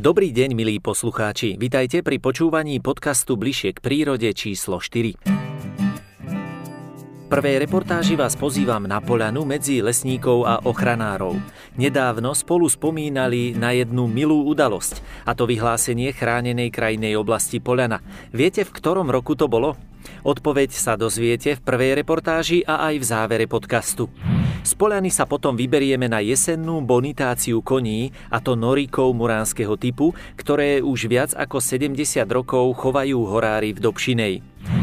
Dobrý deň, milí poslucháči. Vitajte pri počúvaní podcastu Bližšie k prírode číslo 4. V prvej reportáži vás pozývam na poľanu medzi lesníkov a ochranárov. Nedávno spolu spomínali na jednu milú udalosť, a to vyhlásenie chránenej krajnej oblasti Poľana. Viete, v ktorom roku to bolo? Odpoveď sa dozviete v prvej reportáži a aj v závere podcastu. Z sa potom vyberieme na jesennú bonitáciu koní, a to noríkov muránskeho typu, ktoré už viac ako 70 rokov chovajú horári v Dobšinej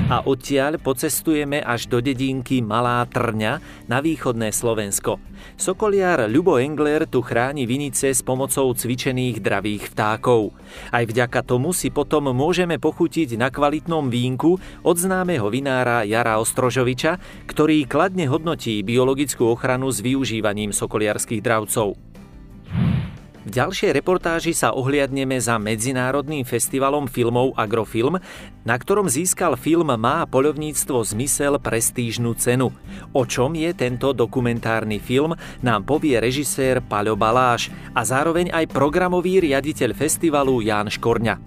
a odtiaľ pocestujeme až do dedinky Malá Trňa na východné Slovensko. Sokoliar Ľubo Engler tu chráni vinice s pomocou cvičených dravých vtákov. Aj vďaka tomu si potom môžeme pochutiť na kvalitnom vínku od známeho vinára Jara Ostrožoviča, ktorý kladne hodnotí biologickú ochranu s využívaním sokoliarských dravcov. V ďalšej reportáži sa ohliadneme za Medzinárodným festivalom filmov Agrofilm, na ktorom získal film Má poľovníctvo zmysel prestížnu cenu. O čom je tento dokumentárny film, nám povie režisér Paľo Baláš a zároveň aj programový riaditeľ festivalu Ján Škorňa.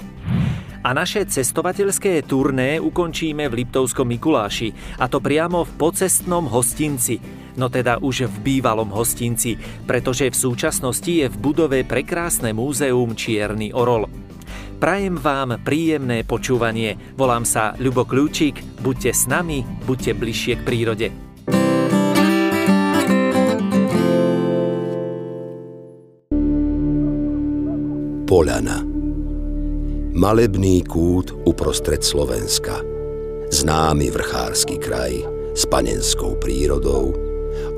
A naše cestovateľské turné ukončíme v Liptovskom Mikuláši, a to priamo v pocestnom hostinci – no teda už v bývalom hostinci, pretože v súčasnosti je v budove prekrásne múzeum Čierny Orol. Prajem vám príjemné počúvanie. Volám sa Ľubo Kľúčik. Buďte s nami, buďte bližšie k prírode. Poľana Malebný kút uprostred Slovenska. Známy vrchársky kraj s panenskou prírodou,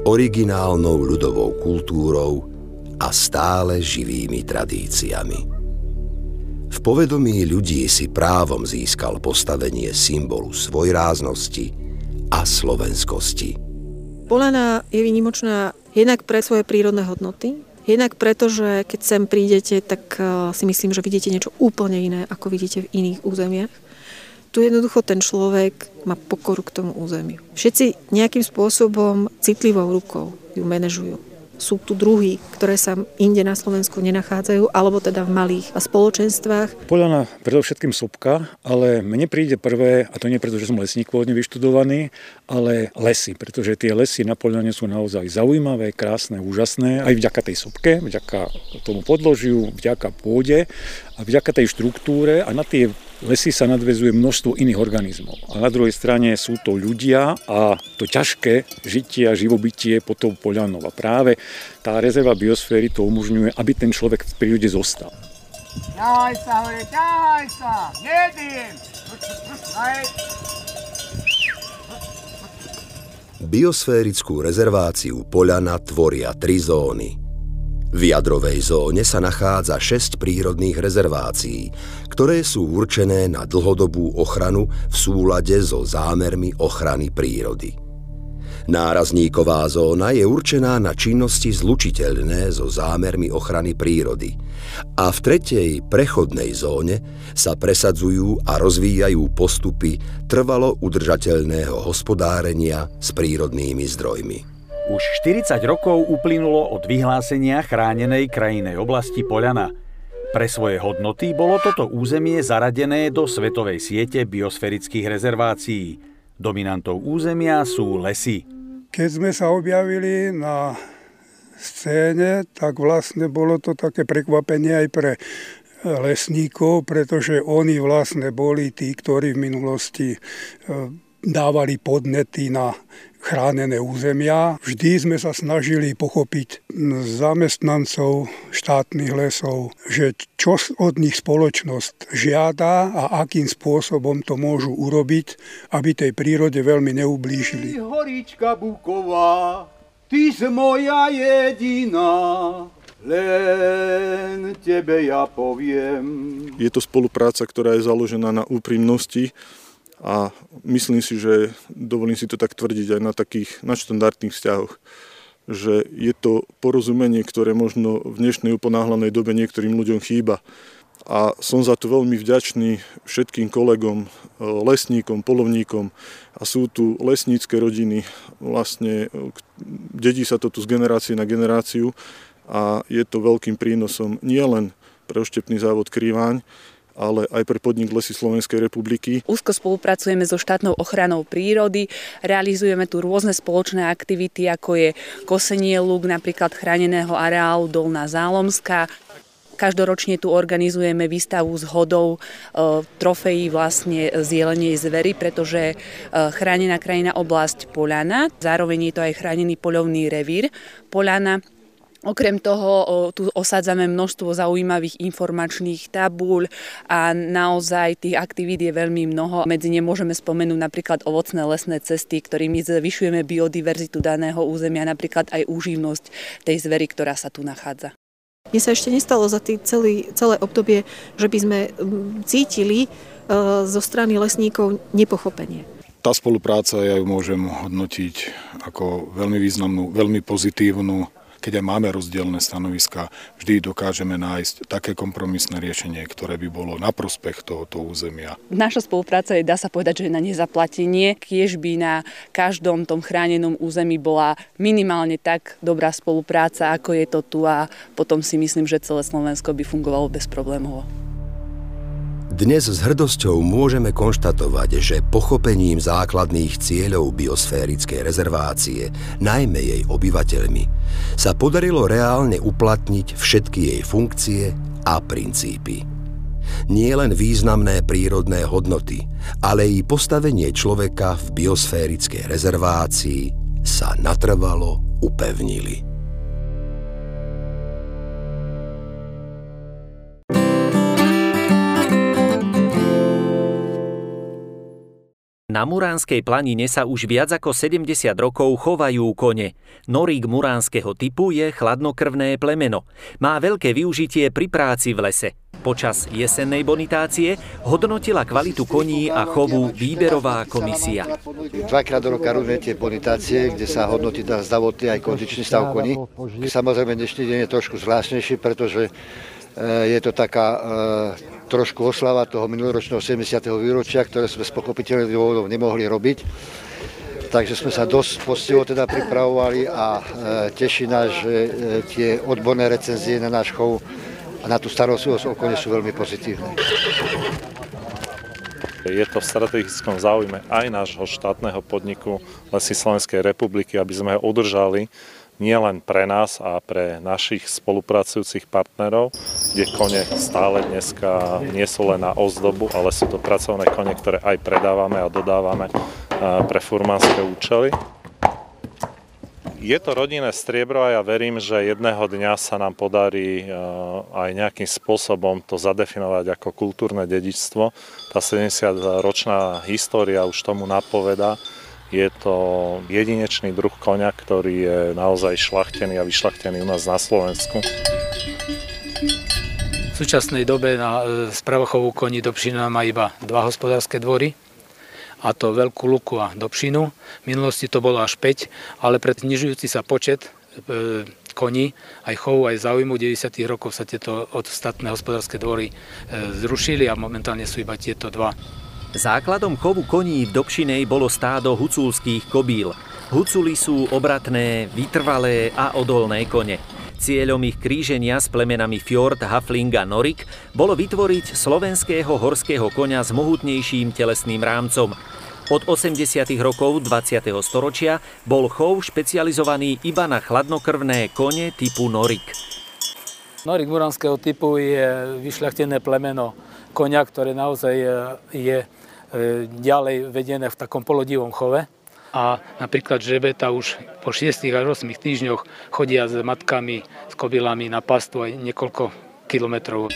originálnou ľudovou kultúrou a stále živými tradíciami. V povedomí ľudí si právom získal postavenie symbolu svojráznosti a slovenskosti. Polana je výnimočná jednak pre svoje prírodné hodnoty, jednak preto, že keď sem prídete, tak eh, si myslím, že vidíte niečo úplne iné, ako vidíte v iných územiach tu jednoducho ten človek má pokoru k tomu územiu. Všetci nejakým spôsobom citlivou rukou ju manažujú. Sú tu druhy, ktoré sa inde na Slovensku nenachádzajú, alebo teda v malých spoločenstvách. Poľana predovšetkým sopka, ale mne príde prvé, a to nie preto, že som lesník pôvodne vyštudovaný, ale lesy, pretože tie lesy na Poľane sú naozaj zaujímavé, krásne, úžasné, aj vďaka tej sopke, vďaka tomu podložiu, vďaka pôde a vďaka tej štruktúre a na tie lesy sa nadvezuje množstvo iných organizmov. A na druhej strane sú to ľudia a to ťažké žitie a živobytie pod tou poľanou. A práve tá rezerva biosféry to umožňuje, aby ten človek v prírode zostal. Ťahaj sa, hore, ťahaj sa, nedým! Biosférickú rezerváciu Poľana tvoria tri zóny – v jadrovej zóne sa nachádza 6 prírodných rezervácií, ktoré sú určené na dlhodobú ochranu v súlade so zámermi ochrany prírody. Nárazníková zóna je určená na činnosti zlučiteľné so zámermi ochrany prírody a v tretej prechodnej zóne sa presadzujú a rozvíjajú postupy trvalo udržateľného hospodárenia s prírodnými zdrojmi. Už 40 rokov uplynulo od vyhlásenia chránenej krajinej oblasti Poľana. Pre svoje hodnoty bolo toto územie zaradené do svetovej siete biosférických rezervácií. Dominantou územia sú lesy. Keď sme sa objavili na scéne, tak vlastne bolo to také prekvapenie aj pre lesníkov, pretože oni vlastne boli tí, ktorí v minulosti eh, dávali podnety na chránené územia. Vždy sme sa snažili pochopiť zamestnancov štátnych lesov, že čo od nich spoločnosť žiada a akým spôsobom to môžu urobiť, aby tej prírode veľmi neublížili. Horička Buková, ty si moja jediná, len tebe ja poviem. Je to spolupráca, ktorá je založená na úprimnosti, a myslím si, že dovolím si to tak tvrdiť aj na takých nadštandardných vzťahoch, že je to porozumenie, ktoré možno v dnešnej uponáhlanej dobe niektorým ľuďom chýba. A som za to veľmi vďačný všetkým kolegom, e, lesníkom, polovníkom a sú tu lesnícke rodiny, vlastne e, dedí sa to tu z generácie na generáciu a je to veľkým prínosom nielen pre oštepný závod Krývaň, ale aj pre podnik Lesy Slovenskej republiky. Úzko spolupracujeme so štátnou ochranou prírody, realizujeme tu rôzne spoločné aktivity, ako je kosenie lúk, napríklad chráneného areálu Dolná Zálomská, Každoročne tu organizujeme výstavu s hodou e, trofejí vlastne z jelenej zvery, pretože e, chránená krajina oblasť Poľana, zároveň je to aj chránený poľovný revír Poľana, Okrem toho tu osádzame množstvo zaujímavých informačných tabúľ a naozaj tých aktivít je veľmi mnoho. Medzi ne môžeme spomenúť napríklad ovocné lesné cesty, ktorými zvyšujeme biodiverzitu daného územia, napríklad aj úživnosť tej zvery, ktorá sa tu nachádza. Mne sa ešte nestalo za tý celý, celé obdobie, že by sme cítili e, zo strany lesníkov nepochopenie. Tá spolupráca, ja ju môžem hodnotiť ako veľmi významnú, veľmi pozitívnu keď aj máme rozdielne stanoviska, vždy dokážeme nájsť také kompromisné riešenie, ktoré by bolo na prospech tohoto územia. Naša spolupráca je, dá sa povedať, že na nezaplatenie, kiež by na každom tom chránenom území bola minimálne tak dobrá spolupráca, ako je to tu a potom si myslím, že celé Slovensko by fungovalo bez problémov. Dnes s hrdosťou môžeme konštatovať, že pochopením základných cieľov biosférickej rezervácie, najmä jej obyvateľmi, sa podarilo reálne uplatniť všetky jej funkcie a princípy. Nie len významné prírodné hodnoty, ale i postavenie človeka v biosférickej rezervácii sa natrvalo upevnili. Na Muránskej planine sa už viac ako 70 rokov chovajú kone. Norík muránskeho typu je chladnokrvné plemeno. Má veľké využitie pri práci v lese. Počas jesennej bonitácie hodnotila kvalitu koní a chovu výberová komisia. Dvakrát do roka robíme tie bonitácie, kde sa hodnotí zdravotný aj kondičný stav koní. Samozrejme dnešný deň je trošku zvláštnejší, pretože je to taká e, trošku oslava toho minuloročného 70. výročia, ktoré sme z pochopiteľných dôvodov nemohli robiť. Takže sme sa dosť postivo teda pripravovali a e, teší nás, že tie odborné recenzie na náš chov a na tú starostlivosť okolie sú veľmi pozitívne. Je to v strategickom záujme aj nášho štátneho podniku Lesy Slovenskej republiky, aby sme ho udržali nie len pre nás a pre našich spolupracujúcich partnerov, kde kone stále dneska nie sú len na ozdobu, ale sú to pracovné kone, ktoré aj predávame a dodávame pre furmanské účely. Je to rodinné striebro a ja verím, že jedného dňa sa nám podarí aj nejakým spôsobom to zadefinovať ako kultúrne dedičstvo. Tá 70-ročná história už tomu napoveda, je to jedinečný druh konia, ktorý je naozaj šlachtený a vyšlachtený u nás na Slovensku. V súčasnej dobe na e, spravochovu koní Dobšina má iba dva hospodárske dvory, a to Veľkú Luku a Dobšinu. V minulosti to bolo až 5, ale pred znižujúci sa počet e, koní, aj chovu, aj záujmu 90. rokov sa tieto ostatné hospodárske dvory e, zrušili a momentálne sú iba tieto dva. Základom chovu koní v Dobšinej bolo stádo huculských kobíl. Huculi sú obratné, vytrvalé a odolné kone. Cieľom ich kríženia s plemenami Fjord, Hafling a Norik bolo vytvoriť slovenského horského konia s mohutnejším telesným rámcom. Od 80. rokov 20. storočia bol chov špecializovaný iba na chladnokrvné kone typu Norik. Norik muranského typu je vyšľachtené plemeno konia, ktoré naozaj je E, ďalej vedené v takom polodivom chove. A napríklad žebeta už po 6 až 8 týždňoch chodia s matkami, s kobylami na pastu aj niekoľko kilometrov.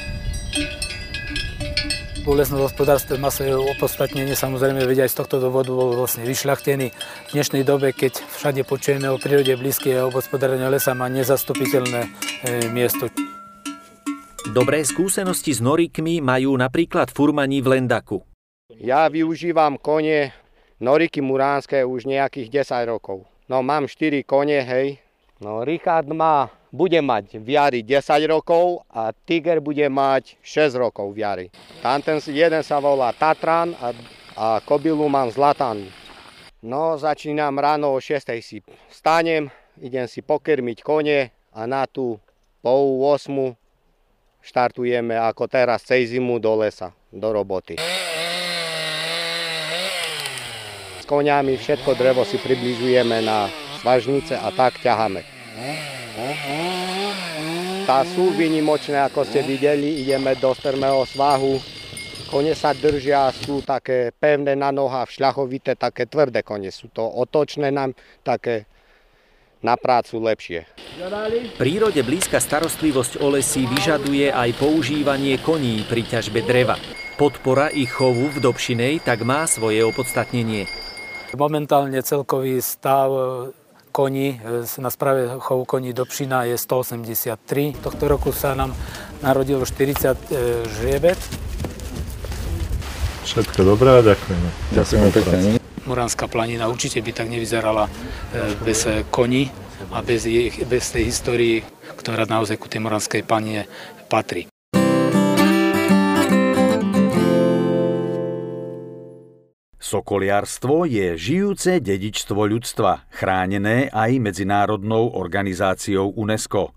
V lesnom hospodárstve masové opodstatnenie samozrejme vedia aj z tohto dôvodu bol vlastne vyšľachtený. V dnešnej dobe, keď všade počujeme o prírode blízkej a obhospodárenia lesa, má nezastupiteľné e, miesto. Dobré skúsenosti s norikmi majú napríklad furmani v Lendaku. Ja využívam kone Noriky Muránske už nejakých 10 rokov. No mám 4 kone, hej. No Richard má, bude mať v jari 10 rokov a Tiger bude mať 6 rokov v jari. Tam ten jeden sa volá Tatran a, a kobilu mám Zlatan. No začínam ráno o 6 si stanem, idem si pokrmiť kone a na tú pol 8 štartujeme ako teraz cez zimu do lesa, do roboty. S koniami všetko drevo si približujeme na svažnice a tak ťaháme. Tá sú vynimočné, ako ste videli, ideme do strmého svahu. Kone sa držia, sú také pevné na nohách, šľachovité, také tvrdé kone. Sú to otočné nám, také na prácu lepšie. Prírode blízka starostlivosť o lesy vyžaduje aj používanie koní pri ťažbe dreva. Podpora ich chovu v Dobšinej tak má svoje opodstatnenie. Momentálne celkový stav koní, e, na správe chovu koní Dobšina je 183. Tohto roku sa nám narodilo 40 e, žriebet. Všetko dobré, ďakujeme. Ďakujeme pekne. Muránska planina určite by tak nevyzerala e, bez koní a bez, bez tej histórii, ktorá naozaj ku tej Muránskej planine patrí. Sokoliarstvo je žijúce dedičstvo ľudstva, chránené aj Medzinárodnou organizáciou UNESCO.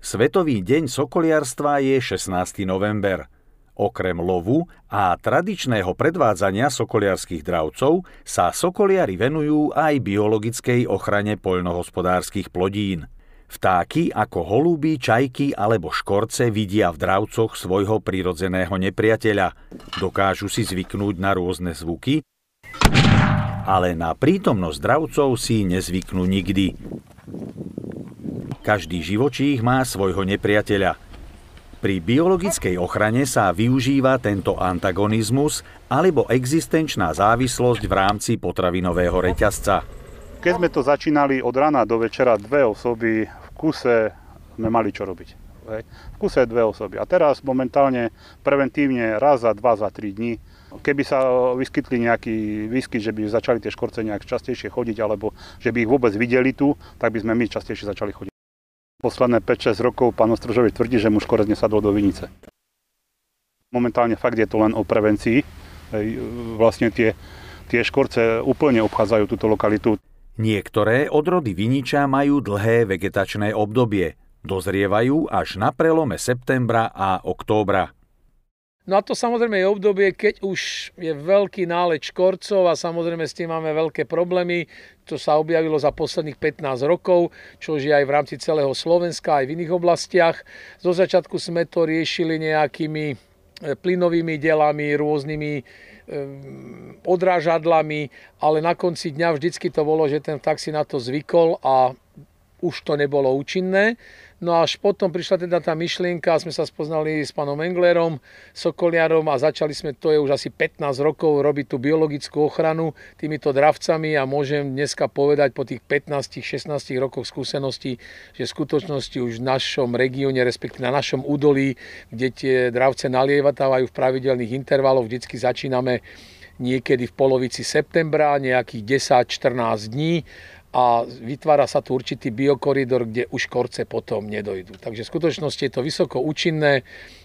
Svetový deň sokoliarstva je 16. november. Okrem lovu a tradičného predvádzania sokoliarských dravcov sa sokoliari venujú aj biologickej ochrane poľnohospodárskych plodín. Vtáky ako holúby, čajky alebo škorce vidia v dravcoch svojho prirodzeného nepriateľa. Dokážu si zvyknúť na rôzne zvuky ale na prítomnosť dravcov si nezvyknú nikdy. Každý živočích má svojho nepriateľa. Pri biologickej ochrane sa využíva tento antagonizmus alebo existenčná závislosť v rámci potravinového reťazca. Keď sme to začínali od rana do večera, dve osoby v kuse sme mali čo robiť. V kuse dve osoby. A teraz momentálne preventívne raz za dva, za tri dní Keby sa vyskytli nejaký výskyt, že by začali tie škorce nejak častejšie chodiť, alebo že by ich vôbec videli tu, tak by sme my častejšie začali chodiť. Posledné 5-6 rokov pán Ostrožovič tvrdí, že mu škorec nesadol do vinice. Momentálne fakt je to len o prevencii. Vlastne tie, tie škorce úplne obchádzajú túto lokalitu. Niektoré odrody viniča majú dlhé vegetačné obdobie. Dozrievajú až na prelome septembra a októbra. No a to samozrejme je obdobie, keď už je veľký náleč škorcov a samozrejme s tým máme veľké problémy. To sa objavilo za posledných 15 rokov, čo je aj v rámci celého Slovenska, aj v iných oblastiach. Zo začiatku sme to riešili nejakými e, plynovými delami, rôznymi e, odrážadlami, ale na konci dňa vždycky to bolo, že ten vták si na to zvykol a už to nebolo účinné. No až potom prišla teda tá myšlienka, sme sa spoznali s pánom Englerom, Sokoliarom a začali sme, to je už asi 15 rokov, robiť tú biologickú ochranu týmito dravcami a môžem dneska povedať po tých 15-16 rokoch skúseností, že v skutočnosti už v našom regióne, respektíve na našom údolí, kde tie dravce nalievatávajú v pravidelných intervaloch, vždycky začíname niekedy v polovici septembra, nejakých 10-14 dní a vytvára sa tu určitý biokoridor, kde už korce potom nedojdú. Takže v skutočnosti je to vysoko účinné,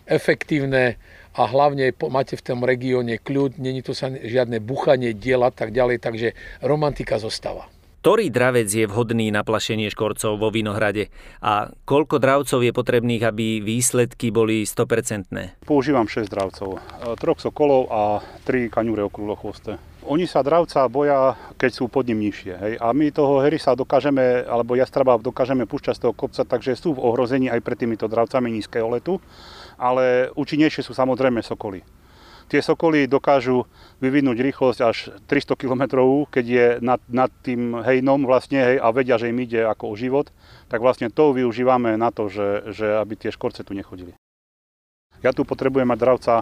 efektívne a hlavne máte v tom regióne kľud, není tu sa žiadne buchanie diela tak ďalej, takže romantika zostáva. Ktorý dravec je vhodný na plašenie škorcov vo Vinohrade a koľko dravcov je potrebných, aby výsledky boli 100%? Používam 6 dravcov, troch sokolov a 3 kaňúre okruhlochvoste. Oni sa dravca boja, keď sú pod ním nižšie. Hej? A my toho herisa dokážeme, alebo jastraba dokážeme púšťať z toho kopca, takže sú v ohrození aj pred týmito dravcami nízkeho letu. Ale účinnejšie sú samozrejme sokoly. Tie sokoly dokážu vyvinúť rýchlosť až 300 km, keď je nad, nad tým hejnom vlastne, hej, a vedia, že im ide ako o život, tak vlastne to využívame na to, že, že aby tie škorce tu nechodili. Ja tu potrebujem mať dravca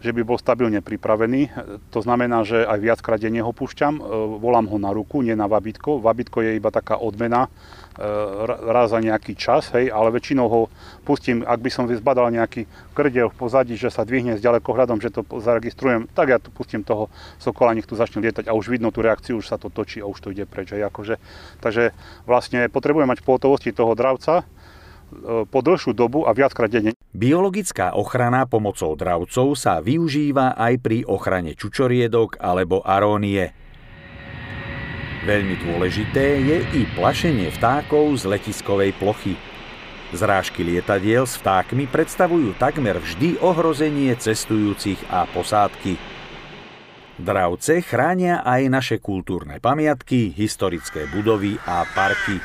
že by bol stabilne pripravený. To znamená, že aj viackrát denne ho púšťam, e, volám ho na ruku, nie na vabitko. Vabitko je iba taká odmena e, raz za nejaký čas, hej, ale väčšinou ho pustím, ak by som zbadal nejaký krdel v pozadí, že sa dvihne s ďalekohľadom, že to zaregistrujem, tak ja tu pustím toho sokola, nech tu začne lietať a už vidno tú reakciu, už sa to točí a už to ide preč. Hej, akože, takže vlastne potrebujem mať v pohotovosti toho dravca, po dlhšiu dobu a viackrát denne. Biologická ochrana pomocou dravcov sa využíva aj pri ochrane čučoriedok alebo arónie. Veľmi dôležité je i plašenie vtákov z letiskovej plochy. Zrážky lietadiel s vtákmi predstavujú takmer vždy ohrozenie cestujúcich a posádky. Dravce chránia aj naše kultúrne pamiatky, historické budovy a parky.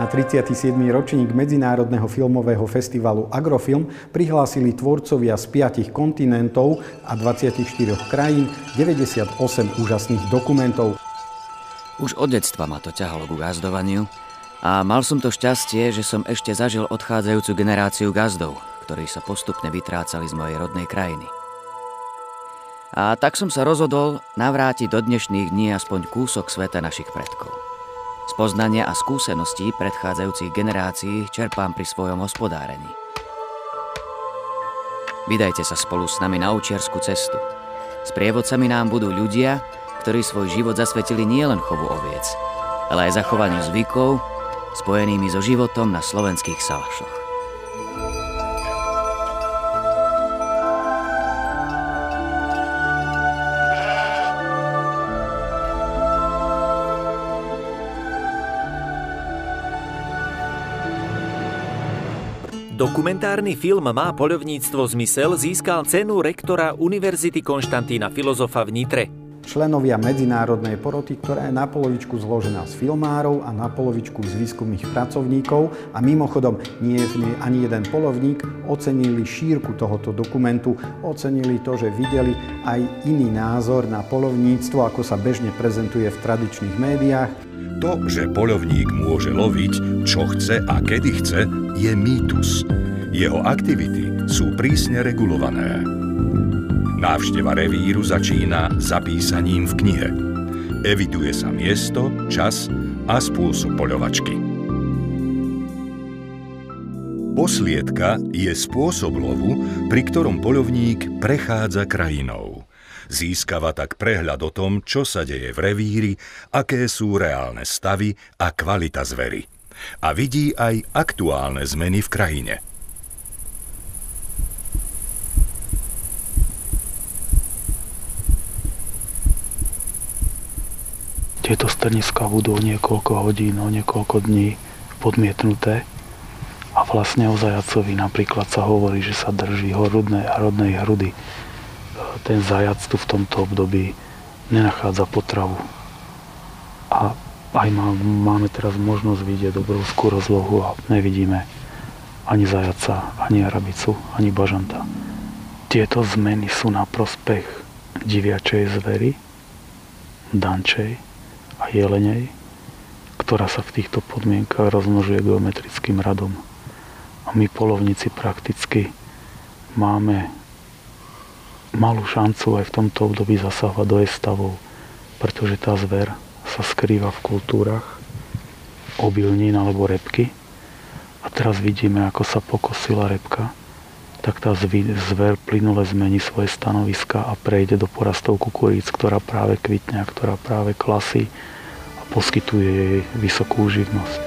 Na 37. ročník Medzinárodného filmového festivalu Agrofilm prihlásili tvorcovia z 5 kontinentov a 24 krajín 98 úžasných dokumentov. Už od detstva ma to ťahalo ku gazdovaniu a mal som to šťastie, že som ešte zažil odchádzajúcu generáciu gazdov, ktorí sa postupne vytrácali z mojej rodnej krajiny. A tak som sa rozhodol navrátiť do dnešných dní aspoň kúsok sveta našich predkov. Z poznania a skúseností predchádzajúcich generácií čerpám pri svojom hospodárení. Vydajte sa spolu s nami na učiarskú cestu. S prievodcami nám budú ľudia, ktorí svoj život zasvetili nielen chovu oviec, ale aj zachovaniu zvykov spojenými so životom na slovenských salašoch. Dokumentárny film Má poľovníctvo zmysel získal cenu rektora Univerzity Konštantína Filozofa v Nitre. Členovia medzinárodnej poroty, ktorá je na polovičku zložená z filmárov a na polovičku z výskumných pracovníkov a mimochodom nie je v nej ani jeden polovník, ocenili šírku tohoto dokumentu, ocenili to, že videli aj iný názor na polovníctvo, ako sa bežne prezentuje v tradičných médiách. To, že poľovník môže loviť, čo chce a kedy chce, je mýtus. Jeho aktivity sú prísne regulované. Návšteva revíru začína zapísaním v knihe. Eviduje sa miesto, čas a spôsob poľovačky. Posliedka je spôsob lovu, pri ktorom poľovník prechádza krajinou. Získava tak prehľad o tom, čo sa deje v revíri, aké sú reálne stavy a kvalita zvery. A vidí aj aktuálne zmeny v krajine. Tieto strniska budú niekoľko hodín, o niekoľko dní podmietnuté a vlastne o zajacovi napríklad sa hovorí, že sa drží horudnej a rodnej hrudy ten zajac tu v tomto období nenachádza potravu. A aj má, máme teraz možnosť vidieť obrovskú rozlohu a nevidíme ani zajaca, ani arabicu, ani bažanta. Tieto zmeny sú na prospech diviačej zvery, dančej a jelenej, ktorá sa v týchto podmienkach rozmnožuje geometrickým radom. A my polovníci prakticky máme malú šancu aj v tomto období zasahovať do jej stavov, pretože tá zver sa skrýva v kultúrach obilnín alebo repky. A teraz vidíme, ako sa pokosila repka, tak tá zver plynule zmení svoje stanoviska a prejde do porastov kukuríc, ktorá práve kvitne a ktorá práve klasí a poskytuje jej vysokú živnosť.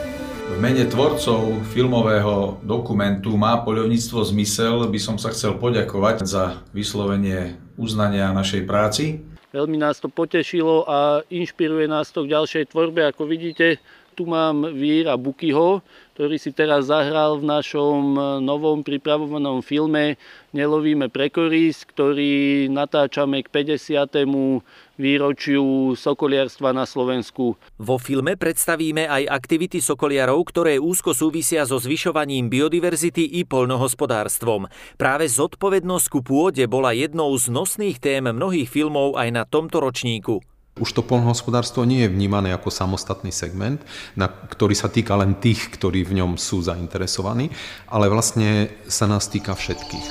V mene tvorcov filmového dokumentu Má poľovníctvo zmysel by som sa chcel poďakovať za vyslovenie uznania našej práci. Veľmi nás to potešilo a inšpiruje nás to k ďalšej tvorbe. Ako vidíte, tu mám Víra Bukyho, ktorý si teraz zahral v našom e, novom pripravovanom filme Nelovíme prekoris, ktorý natáčame k 50. výročiu sokoliarstva na Slovensku. Vo filme predstavíme aj aktivity sokoliarov, ktoré úzko súvisia so zvyšovaním biodiverzity i poľnohospodárstvom. Práve zodpovednosť ku pôde bola jednou z nosných tém mnohých filmov aj na tomto ročníku. Už to polnohospodárstvo nie je vnímané ako samostatný segment, na ktorý sa týka len tých, ktorí v ňom sú zainteresovaní, ale vlastne sa nás týka všetkých.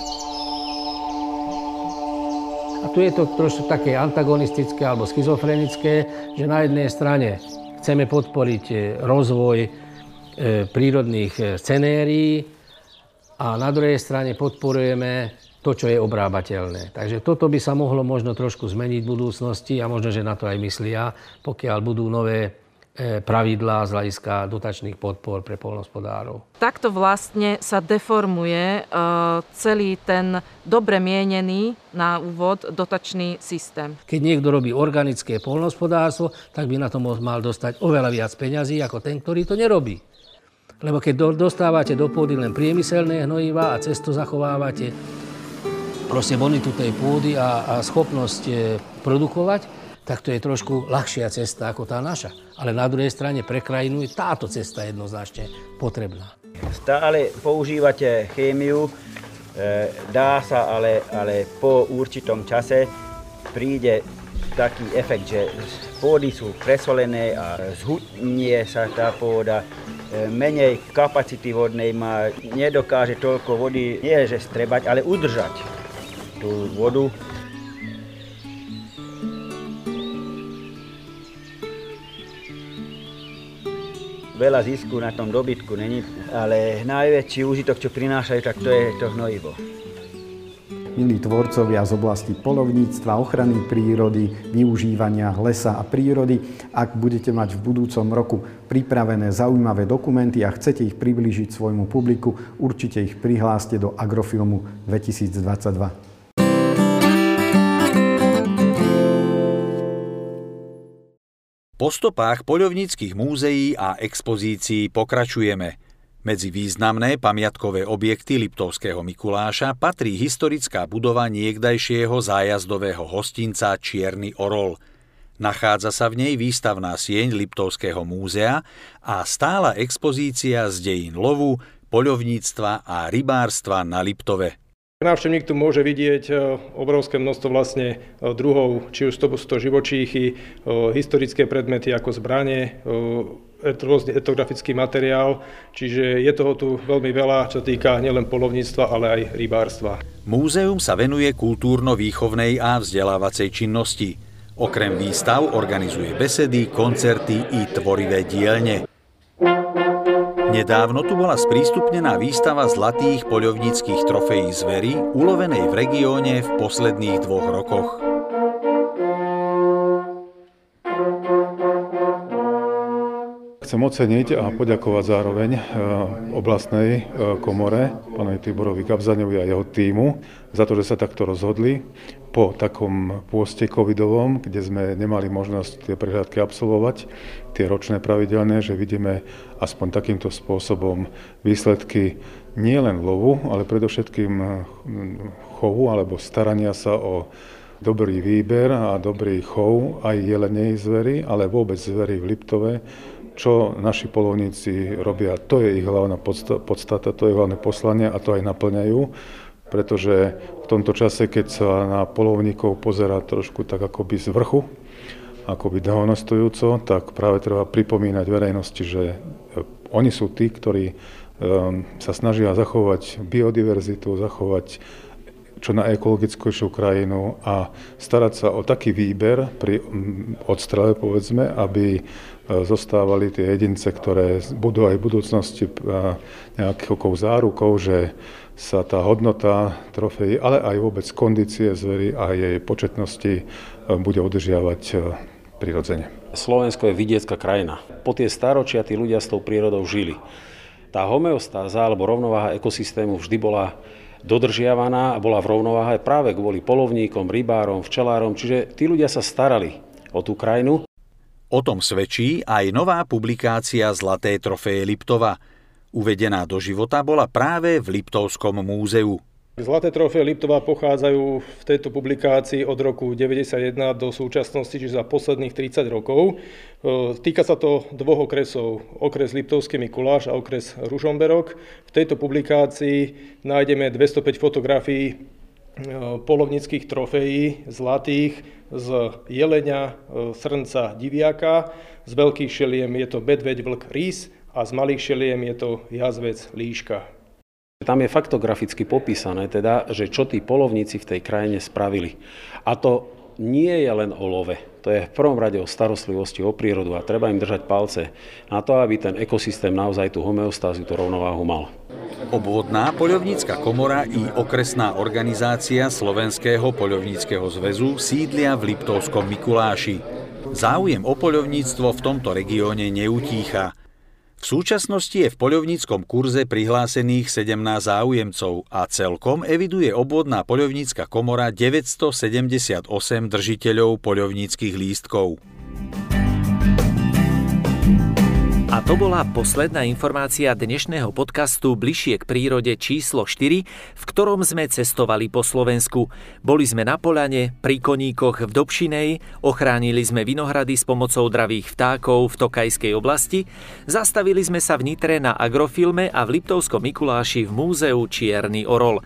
A tu je to trošku také antagonistické alebo schizofrenické, že na jednej strane chceme podporiť e, rozvoj e, prírodných e, scenérií a na druhej strane podporujeme to, čo je obrábateľné. Takže toto by sa mohlo možno trošku zmeniť v budúcnosti a možno, že na to aj myslia, pokiaľ budú nové E, pravidlá z hľadiska dotačných podpor pre polnospodárov. Takto vlastne sa deformuje e, celý ten dobre mienený na úvod dotačný systém. Keď niekto robí organické polnospodárstvo, tak by na to mal dostať oveľa viac peňazí ako ten, ktorý to nerobí. Lebo keď dostávate do pôdy len priemyselné hnojiva a cesto zachovávate proste bonitu tej pôdy a, a schopnosť e, produkovať, tak to je trošku ľahšia cesta ako tá naša. Ale na druhej strane pre krajinu je táto cesta jednoznačne potrebná. Stále používate chémiu, e, dá sa, ale, ale po určitom čase príde taký efekt, že pôdy sú presolené a zhutnie sa tá pôda, e, menej kapacity vodnej má, nedokáže toľko vody, nie že strebať, ale udržať tú vodu veľa zisku na tom dobytku není, ale najväčší úžitok, čo prinášajú, tak to je to hnojivo. Milí tvorcovia z oblasti polovníctva, ochrany prírody, využívania lesa a prírody, ak budete mať v budúcom roku pripravené zaujímavé dokumenty a chcete ich priblížiť svojmu publiku, určite ich prihláste do Agrofilmu 2022. Po stopách poľovníckých múzeí a expozícií pokračujeme. Medzi významné pamiatkové objekty Liptovského Mikuláša patrí historická budova niekdajšieho zájazdového hostinca Čierny Orol. Nachádza sa v nej výstavná sieň Liptovského múzea a stála expozícia z dejín lovu, poľovníctva a rybárstva na Liptove. Návštevník tu môže vidieť e, obrovské množstvo vlastne e, druhov, či už to sú to živočíchy, e, historické predmety ako zbranie, rôzny etnografický materiál, čiže je toho tu veľmi veľa, čo týka nielen polovníctva, ale aj rybárstva. Múzeum sa venuje kultúrno-výchovnej a vzdelávacej činnosti. Okrem výstav organizuje besedy, koncerty i tvorivé dielne. Nedávno tu bola sprístupnená výstava zlatých poľovníckých trofejí zvery, ulovenej v regióne v posledných dvoch rokoch. Chcem oceniť a poďakovať zároveň e, oblastnej e, komore, pánovi Tiborovi Gabzaňovi a jeho týmu, za to, že sa takto rozhodli po takom pôste covidovom, kde sme nemali možnosť tie prehľadky absolvovať, tie ročné pravidelné, že vidíme aspoň takýmto spôsobom výsledky nielen lovu, ale predovšetkým chovu alebo starania sa o dobrý výber a dobrý chov aj jelenej zvery, ale vôbec zvery v Liptove, čo naši polovníci robia. To je ich hlavná podstata, to je hlavné poslanie a to aj naplňajú, pretože tomto čase, keď sa na polovníkov pozera trošku tak akoby z vrchu, akoby dehonestujúco, tak práve treba pripomínať verejnosti, že e, oni sú tí, ktorí um, sa snažia zachovať biodiverzitu, zachovať čo najekologickejšiu krajinu a starať sa o taký výber pri odstrele, povedzme, aby e, zostávali tie jedince, ktoré budú aj v budúcnosti e, nejakou zárukou, že sa tá hodnota trofejí, ale aj vôbec kondície zvery a jej početnosti bude udržiavať prirodzene. Slovensko je vidiecká krajina. Po tie staročia tí ľudia s tou prírodou žili. Tá homeostáza alebo rovnováha ekosystému vždy bola dodržiavaná a bola v rovnováhe práve kvôli polovníkom, rybárom, včelárom, čiže tí ľudia sa starali o tú krajinu. O tom svedčí aj nová publikácia Zlaté trofeje Liptova. Uvedená do života bola práve v Liptovskom múzeu. Zlaté trofeje Liptova pochádzajú v tejto publikácii od roku 1991 do súčasnosti, čiže za posledných 30 rokov. E, týka sa to dvoch okresov, okres Liptovský Mikuláš a okres Ružomberok. V tejto publikácii nájdeme 205 fotografií polovnických trofejí zlatých z jelenia, e, srnca, diviaka. Z veľkých šeliem je to medveď, vlk, rís a z malých šeliem je to jazvec, líška. Tam je faktograficky popísané, teda, že čo tí polovníci v tej krajine spravili. A to nie je len o love. To je v prvom rade o starostlivosti o prírodu a treba im držať palce na to, aby ten ekosystém naozaj tú homeostáziu, tú rovnováhu mal. Obvodná poľovnícka komora i okresná organizácia Slovenského poľovníckého zväzu sídlia v Liptovskom Mikuláši. Záujem o poľovníctvo v tomto regióne neutícha. V súčasnosti je v poľovníckom kurze prihlásených 17 záujemcov a celkom eviduje obvodná poľovnícka komora 978 držiteľov poľovníckých lístkov. To bola posledná informácia dnešného podcastu Bližšie k prírode číslo 4, v ktorom sme cestovali po Slovensku. Boli sme na Polane, pri koníkoch v Dobšinej, ochránili sme vinohrady s pomocou dravých vtákov v Tokajskej oblasti, zastavili sme sa v Nitre na agrofilme a v Liptovskom Mikuláši v múzeu Čierny Orol.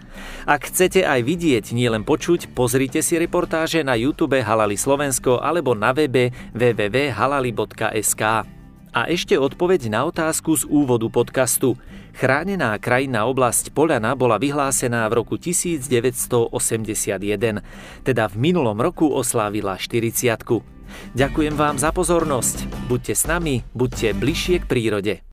Ak chcete aj vidieť, nielen počuť, pozrite si reportáže na YouTube Halali Slovensko alebo na webe www.halali.sk. A ešte odpoveď na otázku z úvodu podcastu. Chránená krajinná oblasť Poľana bola vyhlásená v roku 1981, teda v minulom roku oslávila 40. Ďakujem vám za pozornosť. Buďte s nami, buďte bližšie k prírode.